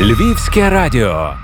Львівське радіо.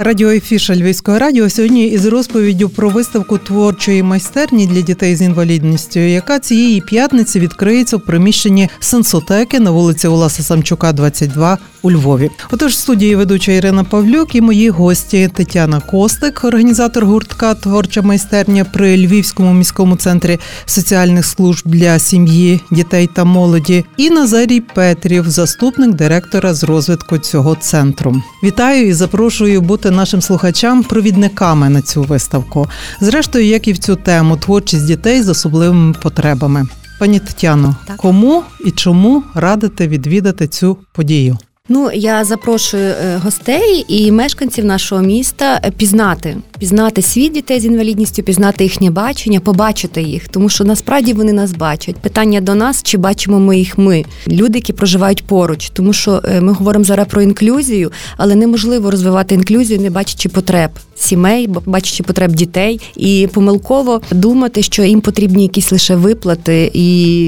Радіоефіша Львівського радіо сьогодні із розповіддю про виставку творчої майстерні для дітей з інвалідністю, яка цієї п'ятниці відкриється в приміщенні сенсотеки на вулиці Уласа Самчука, 22 у Львові. Отож, в студії ведуча Ірина Павлюк і мої гості Тетяна Костик, організатор гуртка Творча майстерня при Львівському міському центрі соціальних служб для сім'ї, дітей та молоді, і Назарій Петрів, заступник директора з розвитку цього центру. Вітаю і запрошую бути нашим слухачам провідниками на цю виставку. Зрештою, як і в цю тему творчість дітей з особливими потребами. Пані Тетяно, Так. кому і чому радите відвідати цю подію? Ну я запрошую е, гостей і мешканців нашого міста е, пізнати, пізнати світ дітей з інвалідністю, пізнати їхнє бачення, побачити їх, тому що насправді вони нас бачать. Питання до нас, чи бачимо ми їх ми, люди, які проживають поруч, тому що е, ми говоримо зараз про інклюзію, але неможливо розвивати інклюзію, не бачачи потреб сімей, бачачи потреб дітей, і помилково думати, що їм потрібні якісь лише виплати і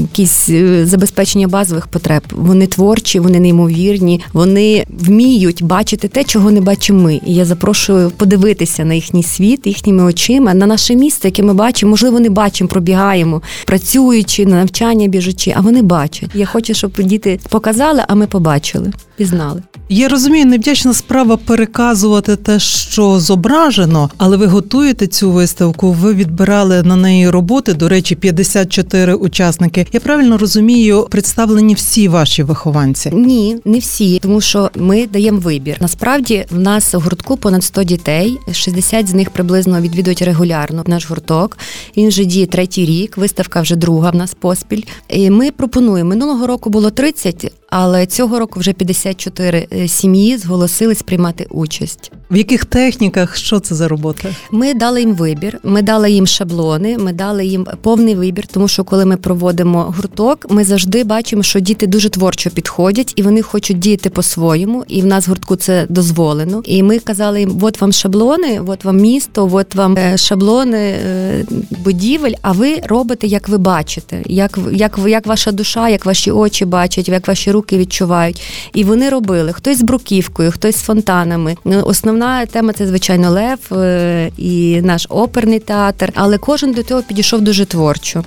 якісь е, забезпечення базових потреб. Вони творчі, вони неймовірні, вони вміють бачити те, чого не бачимо ми. І я запрошую подивитися на їхній світ, їхніми очима, на наше місто, яке ми бачимо. Можливо, не бачимо, пробігаємо, працюючи на навчання біжучи, а вони бачать. Я хочу, щоб діти показали, а ми побачили, пізнали. Я розумію, невдячна справа переказувати те, що зображено, але ви готуєте цю виставку. Ви відбирали на неї роботи. До речі, 54 учасники. Я правильно розумію, представлені всі ваші вихованці. Ні, не всі, тому що ми даємо вибір. Насправді в нас у гуртку понад 100 дітей, 60 з них приблизно відвідують регулярно наш гурток. Він вже діє третій рік. Виставка вже друга в нас поспіль. І ми пропонуємо минулого року було 30, але цього року вже 54 е, сім'ї зголосились приймати участь. В яких техніках що це за робота? Ми дали їм вибір, ми дали їм шаблони, ми дали їм повний вибір, тому що коли ми проводимо гурток, ми завжди бачимо, що діти дуже творчо підходять і вони хочуть діяти по-своєму. І в нас в гуртку це дозволено. І ми казали їм: от вам шаблони, от вам місто, от вам е, шаблони е, будівель. А ви робите, як ви бачите, як, як, як ваша душа, як ваші очі бачать, як ваші руки відчувають. І вони робили хтось з бруківкою, хтось з фонтанами. Ну, Основна тема це звичайно лев е, і наш оперний театр, але кожен до цього підійшов дуже творчо.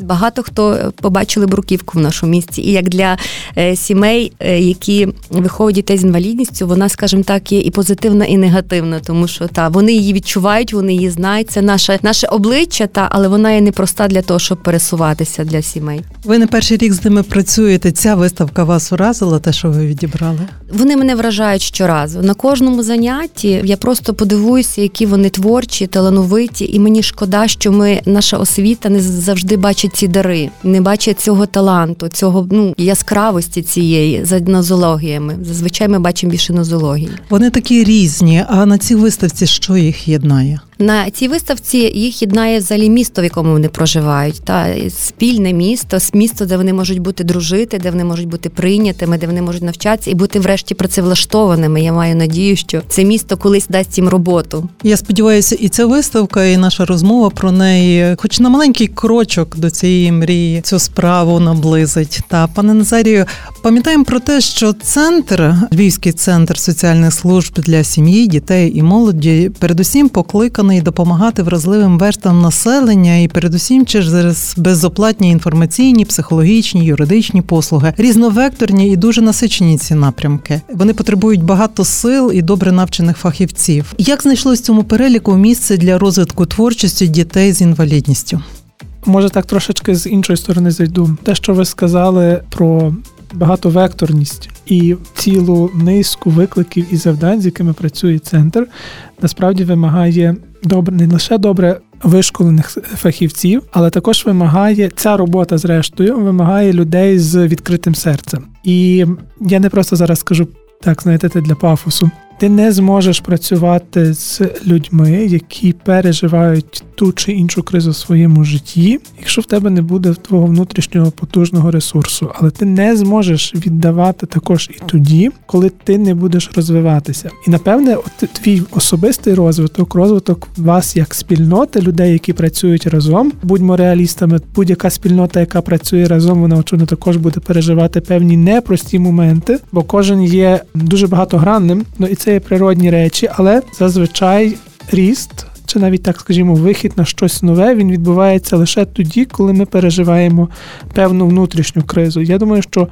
Багато хто е, побачили бруківку в нашому місті, і як для е, сімей, е, які виховують дітей з інвалідністю, вона, скажімо так, є і позитивна, і негативна, тому що та вони її відчувають, вони її знають. Це наше наше обличчя, та але вона є непроста для того, щоб пересуватися для сімей. Ви не перший рік з ними працюєте. Ця виставка вас уразила, те, що ви відібрали? Вони мене вражають щоразу. На кожному занятті я просто подивуюся, які вони творчі, талановиті, і мені шкода, що ми наша освіта не завжди бачить ці дари, не бачить цього таланту, цього ну яскравості цієї за нозологіями. Зазвичай ми бачимо більше нозології. Вони такі різні. А на цій виставці що їх єднає? На цій виставці їх єднає взагалі місто, в якому вони проживають, та спільне місто, місто, де вони можуть бути дружити, де вони можуть бути прийнятими, де вони можуть навчатися і бути врешті працевлаштованими. Я маю надію, що це місто колись дасть їм роботу. Я сподіваюся, і ця виставка, і наша розмова про неї, хоч на маленький крочок до цієї мрії, цю справу наблизить. Та пане Назарію, пам'ятаємо про те, що центр, Львівський центр соціальних служб для сім'ї, дітей і молоді, передусім покликаний допомагати вразливим верстам населення і передусім через безоплатні інформаційні, психологічні, юридичні послуги, різновекторні і дуже насичені ці напрямки. Вони потребують багато сил і добре навчених фахівців. Як знайшлось цьому переліку місце для розвитку творчості дітей з інвалідністю? Може, так трошечки з іншої сторони зайду. Те, що ви сказали про багатовекторність і цілу низку викликів і завдань, з якими працює центр, насправді вимагає добре не лише добре вишколених фахівців, але також вимагає ця робота, зрештою, вимагає людей з відкритим серцем. І я не просто зараз скажу так, знаєте, для пафосу. Ти не зможеш працювати з людьми, які переживають ту чи іншу кризу в своєму житті, якщо в тебе не буде твого внутрішнього потужного ресурсу. Але ти не зможеш віддавати також і тоді, коли ти не будеш розвиватися. І напевне, от твій особистий розвиток, розвиток вас як спільноти людей, які працюють разом. Будьмо реалістами, будь-яка спільнота, яка працює разом, вона очевидно також буде переживати певні непрості моменти, бо кожен є дуже багатогранним. Ну і це є природні речі, але зазвичай ріст. Чи навіть так скажімо, вихід на щось нове він відбувається лише тоді, коли ми переживаємо певну внутрішню кризу. Я думаю, що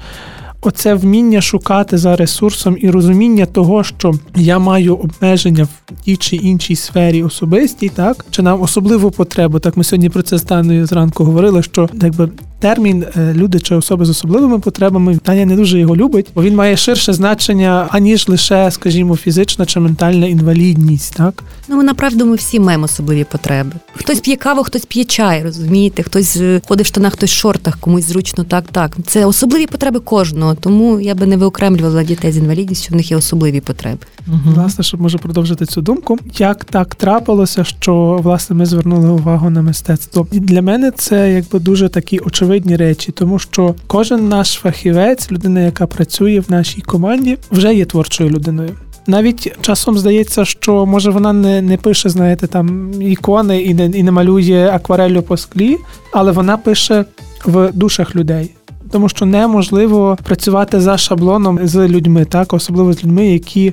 оце вміння шукати за ресурсом і розуміння того, що я маю обмеження в тій чи іншій сфері особистій, так чи нам особливу потребу. Так ми сьогодні про це з Таною зранку говорили, що якби термін е, люди чи особи з особливими потребами Таня не дуже його любить, бо він має ширше значення, аніж лише, скажімо, фізична чи ментальна інвалідність. Так ну направду ми всі маємо особливі потреби. Хтось п'є каву, хтось п'є чай, розумієте, хтось е, ходить в штанах, хтось в шортах, комусь зручно так. Так це особливі потреби кожного. Тому я би не виокремлювала дітей з інвалідністю. В них є особливі потреби. Угу. Власне, щоб може продовжити цю думку, як так трапилося, що власне ми звернули увагу на мистецтво. І для мене це якби дуже такі очевидні речі, тому що кожен наш фахівець, людина, яка працює в нашій команді, вже є творчою людиною. Навіть часом здається, що може вона не не пише, знаєте, там ікони і не і не малює акварелью по склі, але вона пише в душах людей тому що неможливо працювати за шаблоном з людьми, так особливо з людьми, які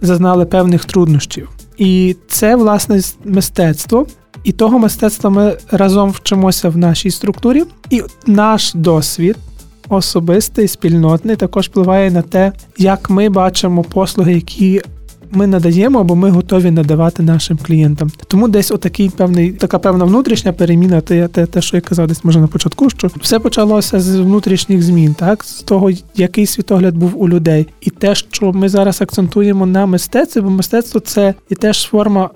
зазнали певних труднощів. І це власне мистецтво. І того мистецтва ми разом вчимося в нашій структурі, і наш досвід. Особистий спільнотний також впливає на те, як ми бачимо послуги, які ми надаємо, або ми готові надавати нашим клієнтам. Тому десь отакий певний, така певна внутрішня переміна, те, те, те, що я казав, десь може на початку, що все почалося з внутрішніх змін, так з того, який світогляд був у людей, і те, що ми зараз акцентуємо на мистецтві, бо мистецтво це і теж форма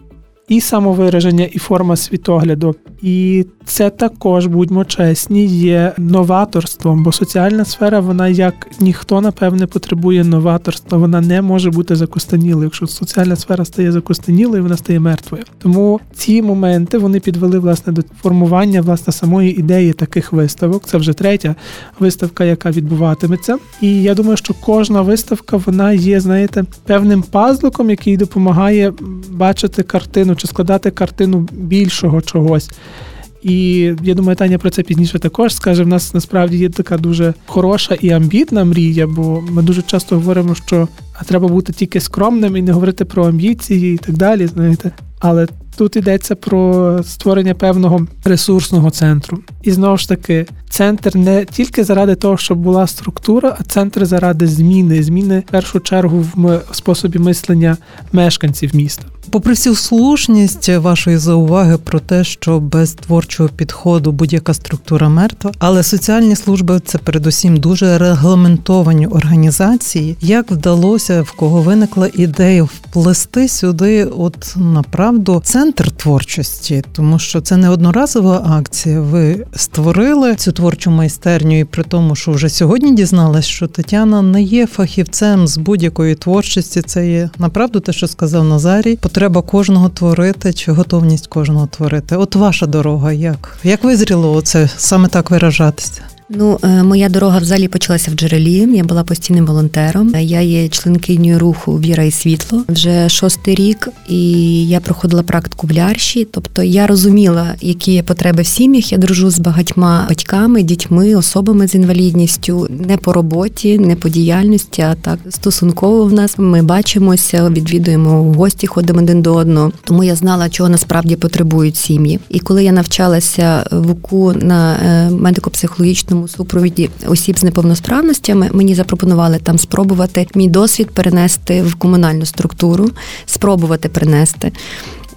і самовираження, і форма світогляду. І це також, будьмо чесні, є новаторством, бо соціальна сфера, вона як ніхто напевне потребує новаторства. Вона не може бути закостанілою. Якщо соціальна сфера стає закостанілою, вона стає мертвою. Тому ці моменти вони підвели власне до формування власне самої ідеї таких виставок. Це вже третя виставка, яка відбуватиметься. І я думаю, що кожна виставка вона є, знаєте, певним пазликом, який допомагає бачити картину чи складати картину більшого чогось. І я думаю, Таня про це пізніше також скаже. В нас насправді є така дуже хороша і амбітна мрія, бо ми дуже часто говоримо, що треба бути тільки скромним і не говорити про амбіції і так далі. Знаєте, але тут йдеться про створення певного ресурсного центру. І знову ж таки, центр не тільки заради того, щоб була структура, а центр заради зміни, зміни в першу чергу в способі мислення мешканців міста. Попри всю слушність вашої зауваги про те, що без творчого підходу будь-яка структура мертва, але соціальні служби це передусім дуже регламентовані організації. Як вдалося в кого виникла ідея вплести сюди, от направду, центр творчості, тому що це не одноразова акція. Ви створили цю творчу майстерню, і при тому, що вже сьогодні дізналась, що Тетяна не є фахівцем з будь-якої творчості. Це є направду те, що сказав Назарій потреба кожного творити чи готовність кожного творити. От ваша дорога, як? Як визріло це саме так виражатися? Ну, е, моя дорога взагалі почалася в джерелі. Я була постійним волонтером. Я є членкиню руху Віра і світло вже шостий рік, і я проходила практику в лярші. Тобто я розуміла, які є потреби в сім'ях. Я дружу з багатьма батьками, дітьми, особами з інвалідністю, не по роботі, не по діяльності, а так стосунково в нас. Ми бачимося, відвідуємо в гості, ходимо один до одного. Тому я знала, чого насправді потребують сім'ї. І коли я навчалася в УКУ на е, медико-психологічному у супровіді осіб з неповносправностями. Мені запропонували там спробувати мій досвід перенести в комунальну структуру, спробувати принести.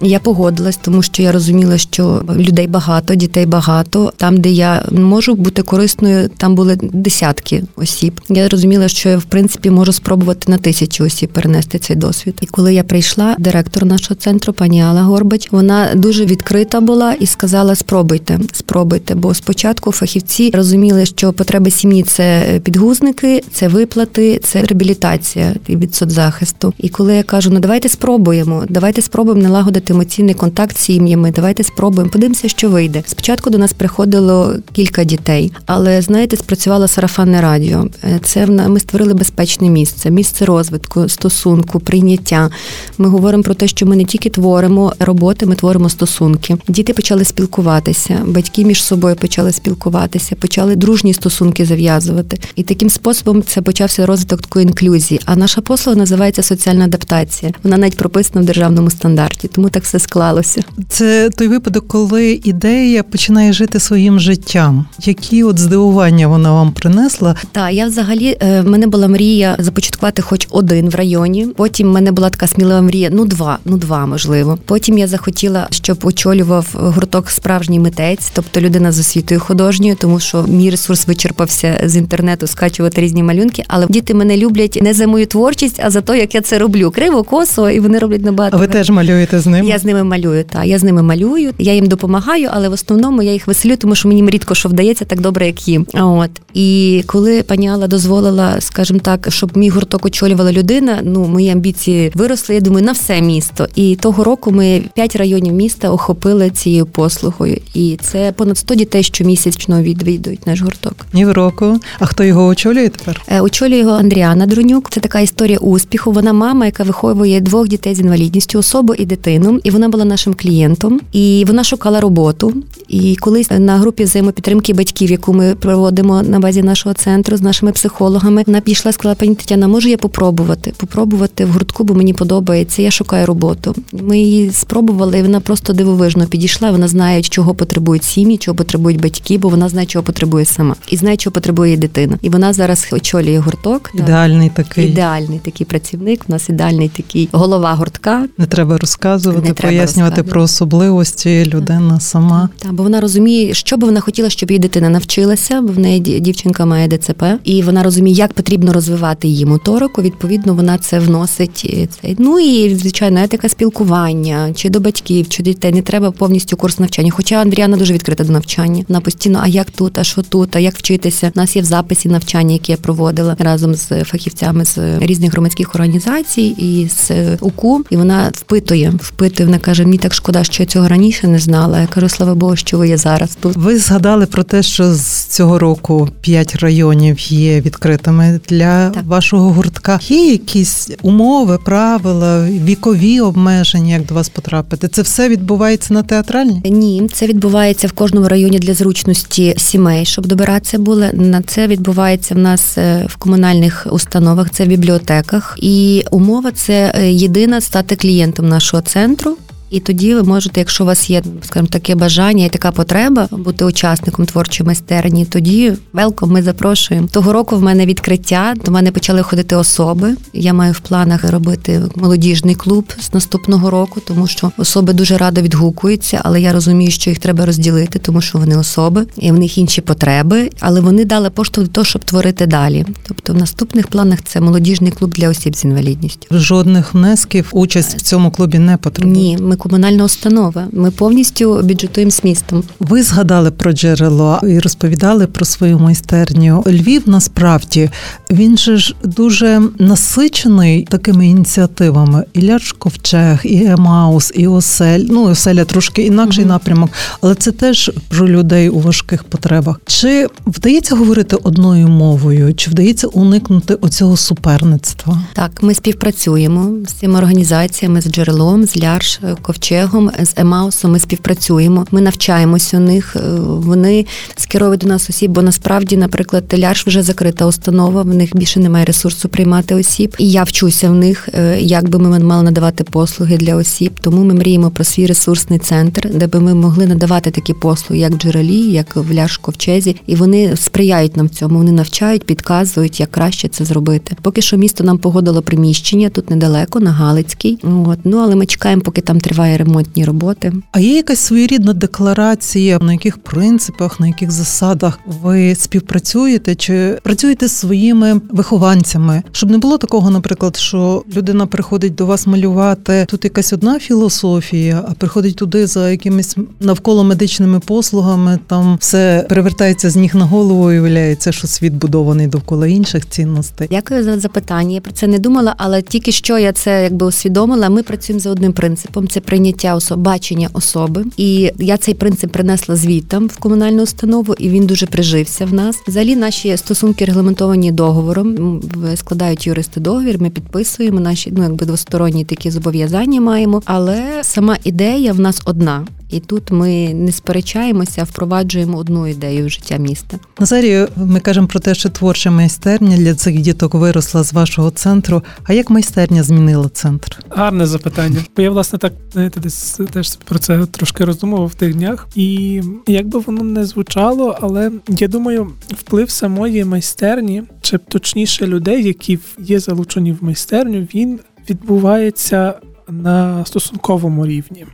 Я погодилась, тому що я розуміла, що людей багато, дітей багато. Там, де я можу бути корисною, там були десятки осіб. Я розуміла, що я в принципі можу спробувати на тисячі осіб перенести цей досвід. І коли я прийшла, директор нашого центру, пані Алла Горбач, вона дуже відкрита була і сказала: спробуйте, спробуйте. Бо спочатку фахівці розуміли, що потреби сім'ї це підгузники, це виплати, це реабілітація від соцзахисту. І коли я кажу, ну давайте спробуємо, давайте спробуємо налагодити емоційний контакт з сім'ями, давайте спробуємо, подивимося, що вийде. Спочатку до нас приходило кілька дітей, але знаєте, спрацювало сарафанне радіо. Е, це ми створили безпечне місце, місце розвитку, стосунку, прийняття. Ми говоримо про те, що ми не тільки творимо роботи, ми творимо стосунки. Діти почали спілкуватися, батьки між собою почали спілкуватися, почали дружні стосунки зав'язувати. І таким способом це почався розвиток такої інклюзії. А наша послуга називається соціальна адаптація. Вона навіть прописана в державному стандарті, тому так все склалося. Це той випадок, коли ідея починає жити своїм життям. Які от здивування вона вам принесла? Так, я взагалі е, в мене була мрія започаткувати хоч один в районі. Потім в мене була така смілива мрія, ну два, ну два можливо. Потім я захотіла, щоб очолював гурток справжній митець, тобто людина з освітою художньою, тому що мій ресурс вичерпався з інтернету, скачувати різні малюнки. Але діти мене люблять не за мою творчість, а за те, як я це роблю. Криво, косо, і вони роблять набагато. А ви теж малюєте з ними? Я з ними малюю. Та я з ними малюю. Я їм допомагаю, але в основному я їх веселю, тому що мені рідко що вдається так добре, як їм. От і коли пані Алла дозволила, скажімо так, щоб мій гурток очолювала людина. Ну мої амбіції виросли. Я думаю, на все місто. І того року ми п'ять районів міста охопили цією послугою, і це понад 100 дітей щомісячно відвідують наш гурток. Ні в року. А хто його очолює тепер? Е, очолює його Андріана Друнюк. Це така історія успіху. Вона мама, яка виховує двох дітей з інвалідністю, особу і дитину. І вона була нашим клієнтом. І вона шукала роботу. І колись на групі взаємопідтримки батьків, яку ми проводимо на базі нашого центру з нашими психологами, вона пішла, і сказала, пані Тетяна, можу я попробувати? Попробувати в гуртку, бо мені подобається. Я шукаю роботу. Ми її спробували, і вона просто дивовижно підійшла. Вона знає, чого потребують сім'ї, чого потребують батьки, бо вона знає, чого потребує сама, і знає, чого потребує її дитина. І вона зараз очолює гурток. Ідеальний такий ідеальний такий працівник. У нас ідеальний такий голова гуртка. Не треба розказувати, Не пояснювати про особливості людина сама. Так, бо вона розуміє, що би вона хотіла, щоб її дитина навчилася, бо в неї дівчинка має ДЦП, і вона розуміє, як потрібно розвивати її моторику. Відповідно, вона це вносить. Ну і звичайно, етика спілкування чи до батьків, чи дітей не треба повністю курс навчання. Хоча Андріана дуже відкрита до навчання. Вона постійно, а як тут, а що тут, а як вчитися. У нас є в записі навчання, які я проводила разом з фахівцями з різних громадських організацій і з УКУ. І вона впитує, впитує. Вона каже: Мені так шкода, що я цього раніше не знала. Я кажу, слава Богу, що ви є зараз тут. Ви згадали про те, що з цього року п'ять районів є відкритими для так. вашого гуртка. Є якісь умови, правила, вікові обмеження, як до вас потрапити? Це все відбувається на театральній? Ні, це відбувається в кожному районі для зручності сімей, щоб добиратися були. На це відбувається в нас е, в комунальних установах, це в бібліотеках. І умова це е, єдина стати клієнтом нашого центру. І тоді ви можете, якщо у вас є, скажімо, таке бажання і така потреба бути учасником творчої майстерні, тоді велком ми запрошуємо. Того року в мене відкриття. До мене почали ходити особи. Я маю в планах робити молодіжний клуб з наступного року, тому що особи дуже радо відгукуються, але я розумію, що їх треба розділити, тому що вони особи і в них інші потреби. Але вони дали поштовх до того, щоб творити далі. Тобто, в наступних планах це молодіжний клуб для осіб з інвалідністю. Жодних внесків участь в цьому клубі не потребує? Ні, ми комунальна установа. Ми повністю бюджетуємо з містом. Ви згадали про джерело і розповідали про свою майстерню. Львів насправді він же ж дуже насичений такими ініціативами. І Ляш Ковчег, і Емаус, і Осель. Ну Оселя трошки інакший mm-hmm. напрямок, але це теж про людей у важких потребах. Чи вдається говорити одною мовою, чи вдається уникнути оцього суперництва? Так, ми співпрацюємо з цими організаціями з джерелом, з Ляш ковчегом з Емаусом. Ми співпрацюємо. Ми навчаємось у них. Вони скеровують до нас осіб, бо насправді, наприклад, Ляш вже закрита установа. В них більше немає ресурсу приймати осіб. І я вчуся в них, як би ми мали надавати послуги для осіб. Тому ми мріємо про свій ресурсний центр, де би ми могли надавати такі послуги, як в джерелі, як в Ляш ковчезі, і вони сприяють нам в цьому. Вони навчають, підказують, як краще це зробити. Поки що місто нам погодило приміщення тут недалеко, на Галицькій. От ну але ми чекаємо, поки там тримає триває ремонтні роботи. А є якась своєрідна декларація, на яких принципах, на яких засадах ви співпрацюєте чи працюєте з своїми вихованцями, щоб не було такого, наприклад, що людина приходить до вас малювати тут якась одна філософія, а приходить туди за якимись навколо медичними послугами. Там все перевертається з ніг на голову і виявляється, що світ будований довкола інших цінностей. Дякую за запитання. Я про це не думала, але тільки що я це якби усвідомила. Ми працюємо за одним принципом: це прийняття особ, бачення особи. І я цей принцип принесла звітам в комунальну установу, і він дуже прижився в нас. Взагалі, наші стосунки регламентовані договором. Складають юристи договір. Ми підписуємо наші ну якби двосторонні такі зобов'язання маємо. Але сама ідея в нас одна. І тут ми не сперечаємося, а впроваджуємо одну ідею в життя міста. Назарію, ми кажемо про те, що творча майстерня для цих діток виросла з вашого центру. А як майстерня змінила центр? Гарне запитання. Бо я власне так знаєте, десь теж про це трошки роздумував в тих днях, і як би воно не звучало, але я думаю, вплив самої майстерні, чи точніше людей, які є залучені в майстерню, він відбувається на стосунковому рівні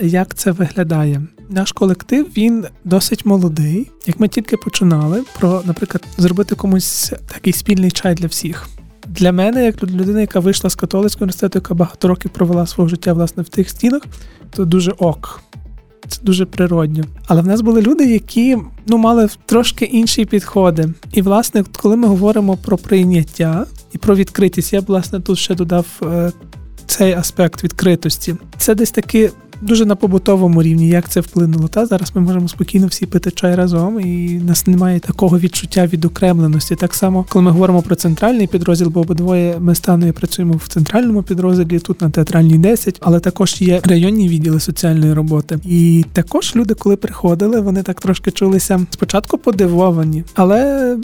як це виглядає. Наш колектив він досить молодий. Як ми тільки починали про, наприклад, зробити комусь такий спільний чай для всіх. Для мене, як людина, яка вийшла з католицького університету, яка багато років провела свого життя власне в тих стінах, то дуже ок. Це дуже природньо. Але в нас були люди, які ну мали трошки інші підходи. І, власне, коли ми говоримо про прийняття і про відкритість, я б власне тут ще додав е, цей аспект відкритості. Це десь таки дуже на побутовому рівні, як це вплинуло. Та зараз ми можемо спокійно всі пити чай разом, і нас немає такого відчуття відокремленості. Так само, коли ми говоримо про центральний підрозділ, бо обидвоє ми станою працюємо в центральному підрозділі, тут на театральній 10, але також є районні відділи соціальної роботи. І також люди, коли приходили, вони так трошки чулися спочатку подивовані, але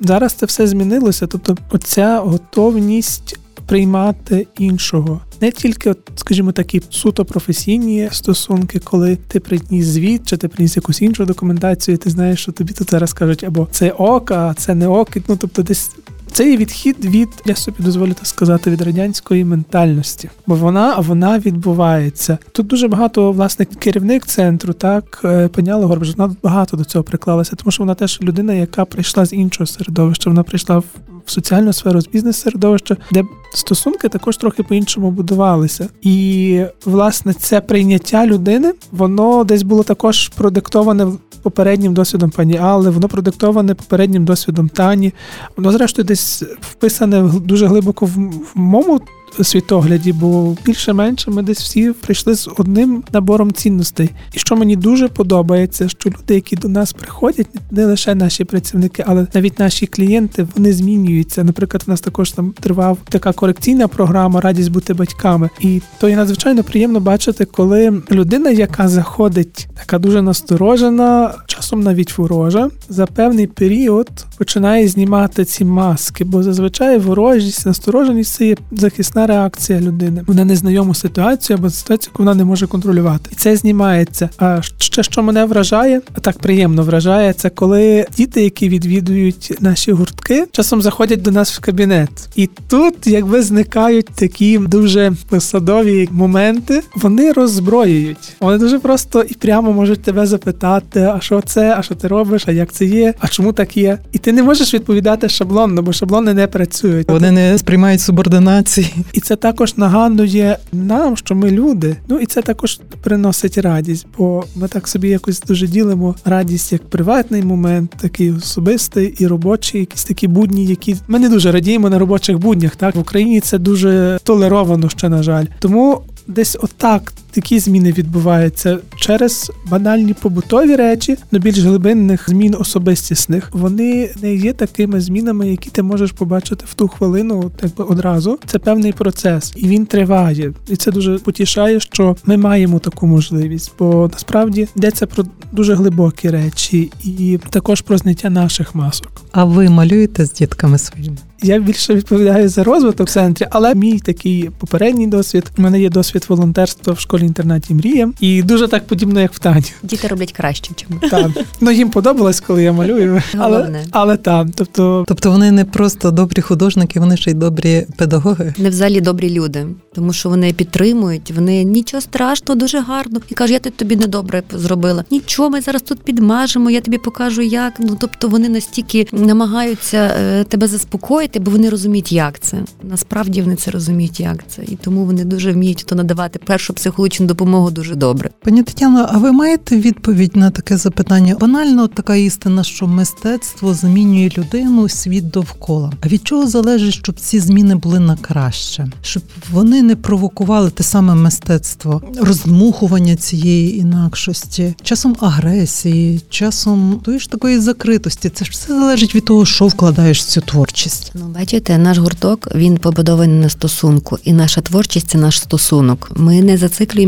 зараз це все змінилося. Тобто, оця готовність приймати іншого. Не тільки, от, скажімо, такі суто професійні стосунки, коли ти приніс звіт, чи ти приніс якусь іншу документацію, і ти знаєш, що тобі тут зараз кажуть, або це ок, а це не ок. Ну тобто, десь це є відхід від, я собі дозволю так сказати, від радянської ментальності, бо вона вона відбувається. Тут дуже багато власне керівник центру, так е, Паняла Горбач, вона багато до цього приклалася, тому що вона теж людина, яка прийшла з іншого середовища. Вона прийшла в в соціальну сферу з бізнес-середовища, де стосунки також трохи по-іншому будувалися. І власне це прийняття людини, воно десь було також продиктоване попереднім досвідом пані Алли, воно продиктоване попереднім досвідом Тані. Воно, зрештою, десь вписане дуже глибоко в моєму світогляді, бо більше-менше ми десь всі прийшли з одним набором цінностей. І що мені дуже подобається, що люди, які до нас приходять, не лише наші працівники, але навіть наші клієнти, вони змінюються. Наприклад, у нас також там тривав така корекційна програма Радість бути батьками. І то є надзвичайно приємно бачити, коли людина, яка заходить, така дуже насторожена, часом навіть ворожа, за певний період починає знімати ці маски, бо зазвичай ворожість, настороженість це є захисна реакція людини на незнайому ситуацію або ситуацію, яку вона не може контролювати. І це знімається. А ще що мене вражає, а так приємно вражає, це коли діти, які відвідують наші гуртки, часом заходять до нас в кабінет. І тут, якби зникають такі дуже посадові моменти, вони роззброюють. Вони дуже просто і прямо можуть тебе запитати: а що це, а що ти робиш, а як це є, а чому так є? І ти не можеш відповідати шаблонно, бо шаблони не працюють. Вони не сприймають субординації. І це також нагадує нам, що ми люди. Ну і це також приносить радість, бо ми так собі якось дуже ділимо радість як приватний момент, такий особистий і робочий, якісь такі будні, які ми не дуже радіємо на робочих буднях. Так в Україні це дуже толеровано ще на жаль. Тому десь отак такі зміни відбуваються через банальні побутові речі, до більш глибинних змін особистісних. Вони не є такими змінами, які ти можеш побачити в ту хвилину, так би одразу. Це певний процес, і він триває. І це дуже потішає, що ми маємо таку можливість, бо насправді йдеться про дуже глибокі речі, і також про зняття наших масок. А ви малюєте з дітками своїми? Я більше відповідаю за розвиток в центрі, але мій такий попередній досвід. У мене є досвід волонтерства в школі інтернаті Мрія, і дуже так подібно, як в Тані. Діти роблять краще, чим Так. Ну їм подобалось, коли я малюю. Але, але так, тобто Тобто вони не просто добрі художники, вони ще й добрі педагоги. Вони взагалі добрі люди, тому що вони підтримують, вони нічого страшного, дуже гарно. І кажуть, я тут тобі недобре зробила. Нічого, ми зараз тут підмажемо, я тобі покажу, як. Ну тобто вони настільки намагаються е, тебе заспокоїти, бо вони розуміють, як це. Насправді вони це розуміють, як це, і тому вони дуже вміють то надавати першу психологічну допомогу дуже добре. Пані Тетяно, а ви маєте відповідь на таке запитання? Банально така істина, що мистецтво змінює людину, світ довкола. А від чого залежить, щоб ці зміни були на краще, щоб вони не провокували те саме мистецтво, роздмухування цієї інакшості, часом агресії, часом тої ж такої закритості. Це ж все залежить від того, що вкладаєш в цю творчість. Ну, бачите, наш гурток він побудований на стосунку, і наша творчість це наш стосунок. Ми не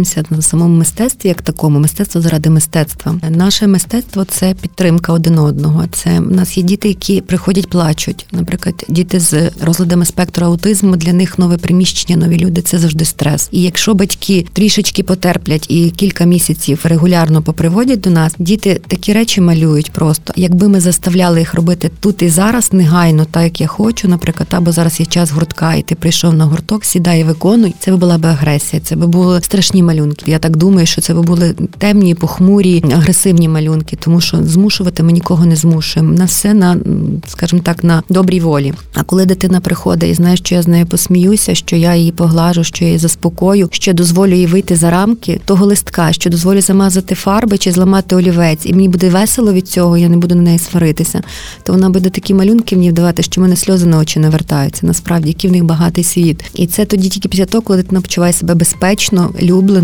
зациклюємося на самому мистецтві як такому, мистецтво заради мистецтва. Наше мистецтво це підтримка один одного. Це у нас є діти, які приходять, плачуть. Наприклад, діти з розладами спектру аутизму для них нове приміщення, нові люди це завжди стрес. І якщо батьки трішечки потерплять і кілька місяців регулярно поприводять до нас, діти такі речі малюють просто. Якби ми заставляли їх робити тут і зараз негайно, так як я хочу, наприклад, або зараз є час гуртка, і ти прийшов на гурток, сідай і виконуй. Це би була би агресія, це би були страшні малюнки. Я так думаю, що це були темні, похмурі, агресивні малюнки, тому що змушувати ми нікого не змушуємо. На все на, скажімо так, на добрій волі. А коли дитина приходить і знає, що я з нею посміюся, що я її поглажу, що я її заспокою, що дозволю їй вийти за рамки того листка, що дозволю замазати фарби чи зламати олівець, і мені буде весело від цього, я не буду на неї сваритися, то вона буде такі малюнки мені вдавати, що мене сльози на очі навертаються. Насправді, який в них багатий світ. І це тоді тільки після того, коли дитина почуває себе безпечно, люблено,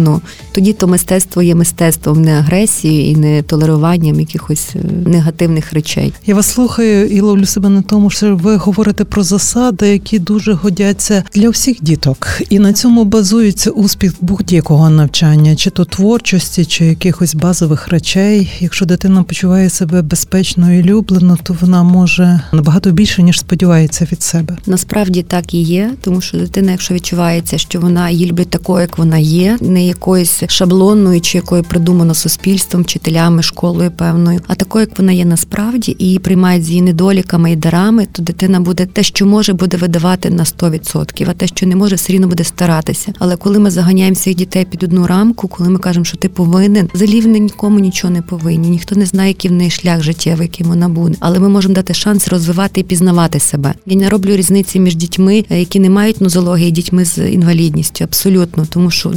тоді то мистецтво є мистецтвом не агресією і не толеруванням якихось е, негативних речей. Я вас слухаю і ловлю себе на тому, що ви говорите про засади, які дуже годяться для всіх діток, і на цьому базується успіх будь-якого навчання, чи то творчості, чи якихось базових речей. Якщо дитина почуває себе безпечно і люблено, то вона може набагато більше ніж сподівається від себе. Насправді так і є, тому що дитина, якщо відчувається, що вона її люблять такою, як вона є, не якоюсь шаблонною чи якою придумано суспільством, вчителями, школою певною, а такою, як вона є насправді, і приймають з її недоліками і дарами, то дитина буде те, що може, буде видавати на 100%, а те, що не може, все рівно буде старатися. Але коли ми заганяємо всіх дітей під одну рамку, коли ми кажемо, що ти повинен, взагалі вони нікому нічого не повинні, ніхто не знає, який в неї шлях життєвий, яким вона буде. Але ми можемо дати шанс розвивати і пізнавати себе. Я не роблю різниці між дітьми, які не мають нозології, і дітьми з інвалідністю. Абсолютно, тому що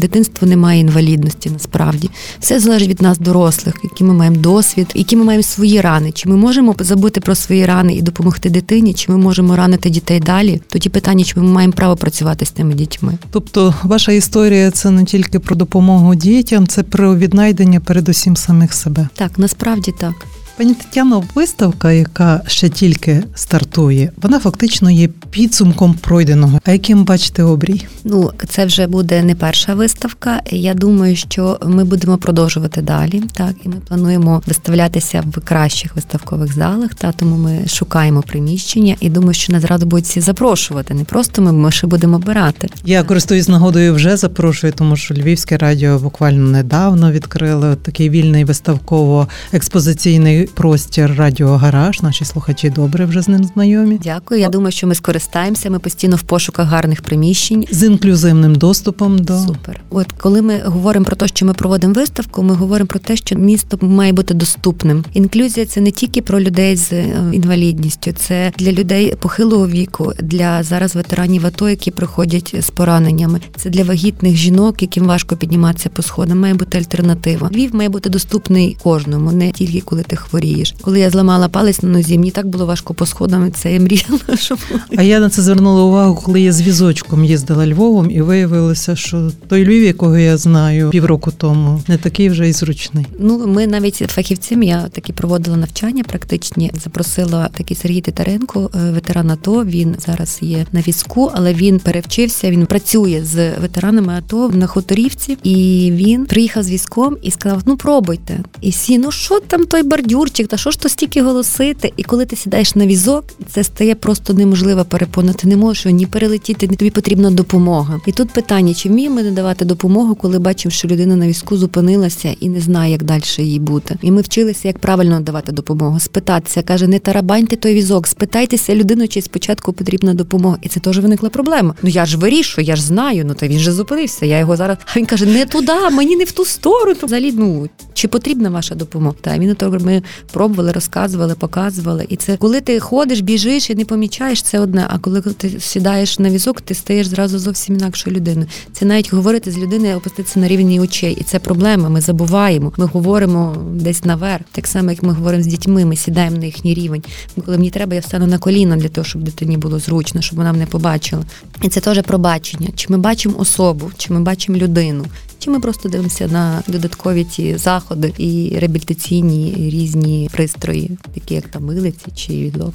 в дитинство немає інвалідності. Насправді все залежить від нас, дорослих, які ми маємо досвід, які ми маємо свої рани. Чи ми можемо забути про свої рани і допомогти дитині, чи ми можемо ранити дітей далі? Тоді питання, чи ми маємо право працювати з тими дітьми. Тобто, ваша історія це не тільки про допомогу дітям, це про віднайдення передусім самих себе. Так, насправді так. Пані Тетяно, виставка, яка ще тільки стартує, вона фактично є підсумком пройденого. А яким бачите обрій? Ну, це вже буде не перша виставка. Я думаю, що ми будемо продовжувати далі. Так, і ми плануємо виставлятися в кращих виставкових залах. Та тому ми шукаємо приміщення і думаю, що нас радо будуть всі запрошувати. Не просто ми, ми ще будемо обирати. Я користуюсь нагодою, вже запрошую, тому що Львівське радіо буквально недавно відкрили такий вільний виставково-експозиційний простір Радіо Гараж. Наші слухачі добре вже з ним знайомі. Дякую. Я думаю, що ми скористаємося. Ми постійно в пошуках гарних приміщень. З інклюзивним доступом до Супер. От коли ми говоримо про те, що ми проводимо виставку, ми говоримо про те, що місто має бути доступним. Інклюзія це не тільки про людей з е, інвалідністю, це для людей похилого віку, для зараз ветеранів АТО, які приходять з пораненнями. Це для вагітних жінок, яким важко підніматися по сходам. Має бути альтернатива. Львів має бути доступний кожному, не тільки коли ти хворієш. Коли я зламала палець на нозі, мені так було важко по сходам. Це я мріяла, щоб А я на це звернула увагу, коли я з візочком їздила Львовом, і виявилося, що той Львів, якого я знаю півроку тому, не такий вже і зручний. Ну, ми навіть фахівцям, я такі проводила навчання практичні, запросила такий Сергій Титаренко, е, ветеран АТО. Він зараз є на візку, але він перевчився. Він працює з ветеранами АТО на хуторівці, і він приїхав з візком і сказав: Ну пробуйте. І всі, ну що там той бордюр Юрчик, та що ж то стільки голосити? І коли ти сідаєш на візок, це стає просто неможливо перепона. Ти не можеш ні перелетіти, тобі потрібна допомога. І тут питання: чи вміємо надавати допомогу, коли бачимо, що людина на візку зупинилася і не знає, як далі їй бути. І ми вчилися, як правильно надавати допомогу. Спитатися, каже, не тарабаньте той візок, спитайтеся людину, чи спочатку потрібна допомога. І це теж виникла проблема. Ну я ж вирішую, я ж знаю. Ну та він же зупинився. Я його зараз. А він каже: не туди, мені не в ту сторону. Взагалі, ну чи потрібна ваша допомога? Та він то ми пробували, розказували, показували. І це коли ти ходиш, біжиш і не помічаєш, це одне. А коли ти сідаєш на візок, ти стаєш зразу зовсім інакшою людиною. Це навіть говорити з людиною, опуститися на рівні очей, і це проблема. Ми забуваємо. Ми говоримо десь наверх, так само як ми говоримо з дітьми. Ми сідаємо на їхній рівень. Коли мені треба, я встану на коліна для того, щоб дитині було зручно, щоб вона мене побачила. І це теж пробачення. Чи ми бачимо особу, чи ми бачимо людину. Чи ми просто дивимося на додаткові ті заходи і реабілітаційні різні пристрої, такі як там милиці чи відлов?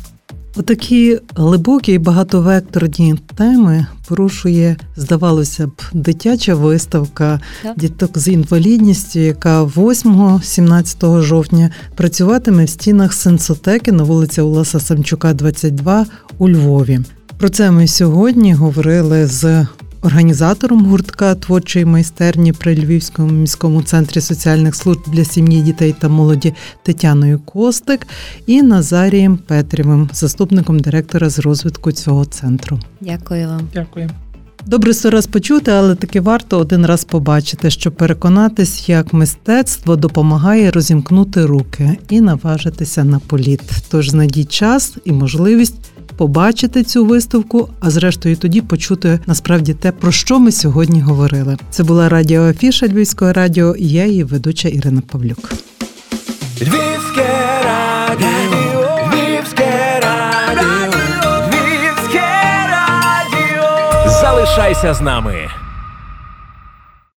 Отакі глибокі і багатовекторні теми порушує, здавалося б, дитяча виставка Так. діток з інвалідністю, яка 8-17 жовтня працюватиме в стінах сенсотеки на вулиці Уласа Самчука, 22 у Львові. Про це ми сьогодні говорили з організатором гуртка творчої майстерні при Львівському міському центрі соціальних служб для сім'ї, дітей та молоді Тетяною Костик і Назарієм Петрівим, заступником директора з розвитку цього центру. Дякую вам. Дякую. Добре сто раз почути, але таки варто один раз побачити, щоб переконатись, як мистецтво допомагає розімкнути руки і наважитися на політ. Тож знайдіть час і можливість побачити цю виставку, а зрештою тоді почути насправді те, про що ми сьогодні говорили. Це була радіоафіша Львівського радіо. і Я її ведуча Ірина Павлюк. Львівське радіо, Львівське радіо, Львівське радіо. Залишайся з нами.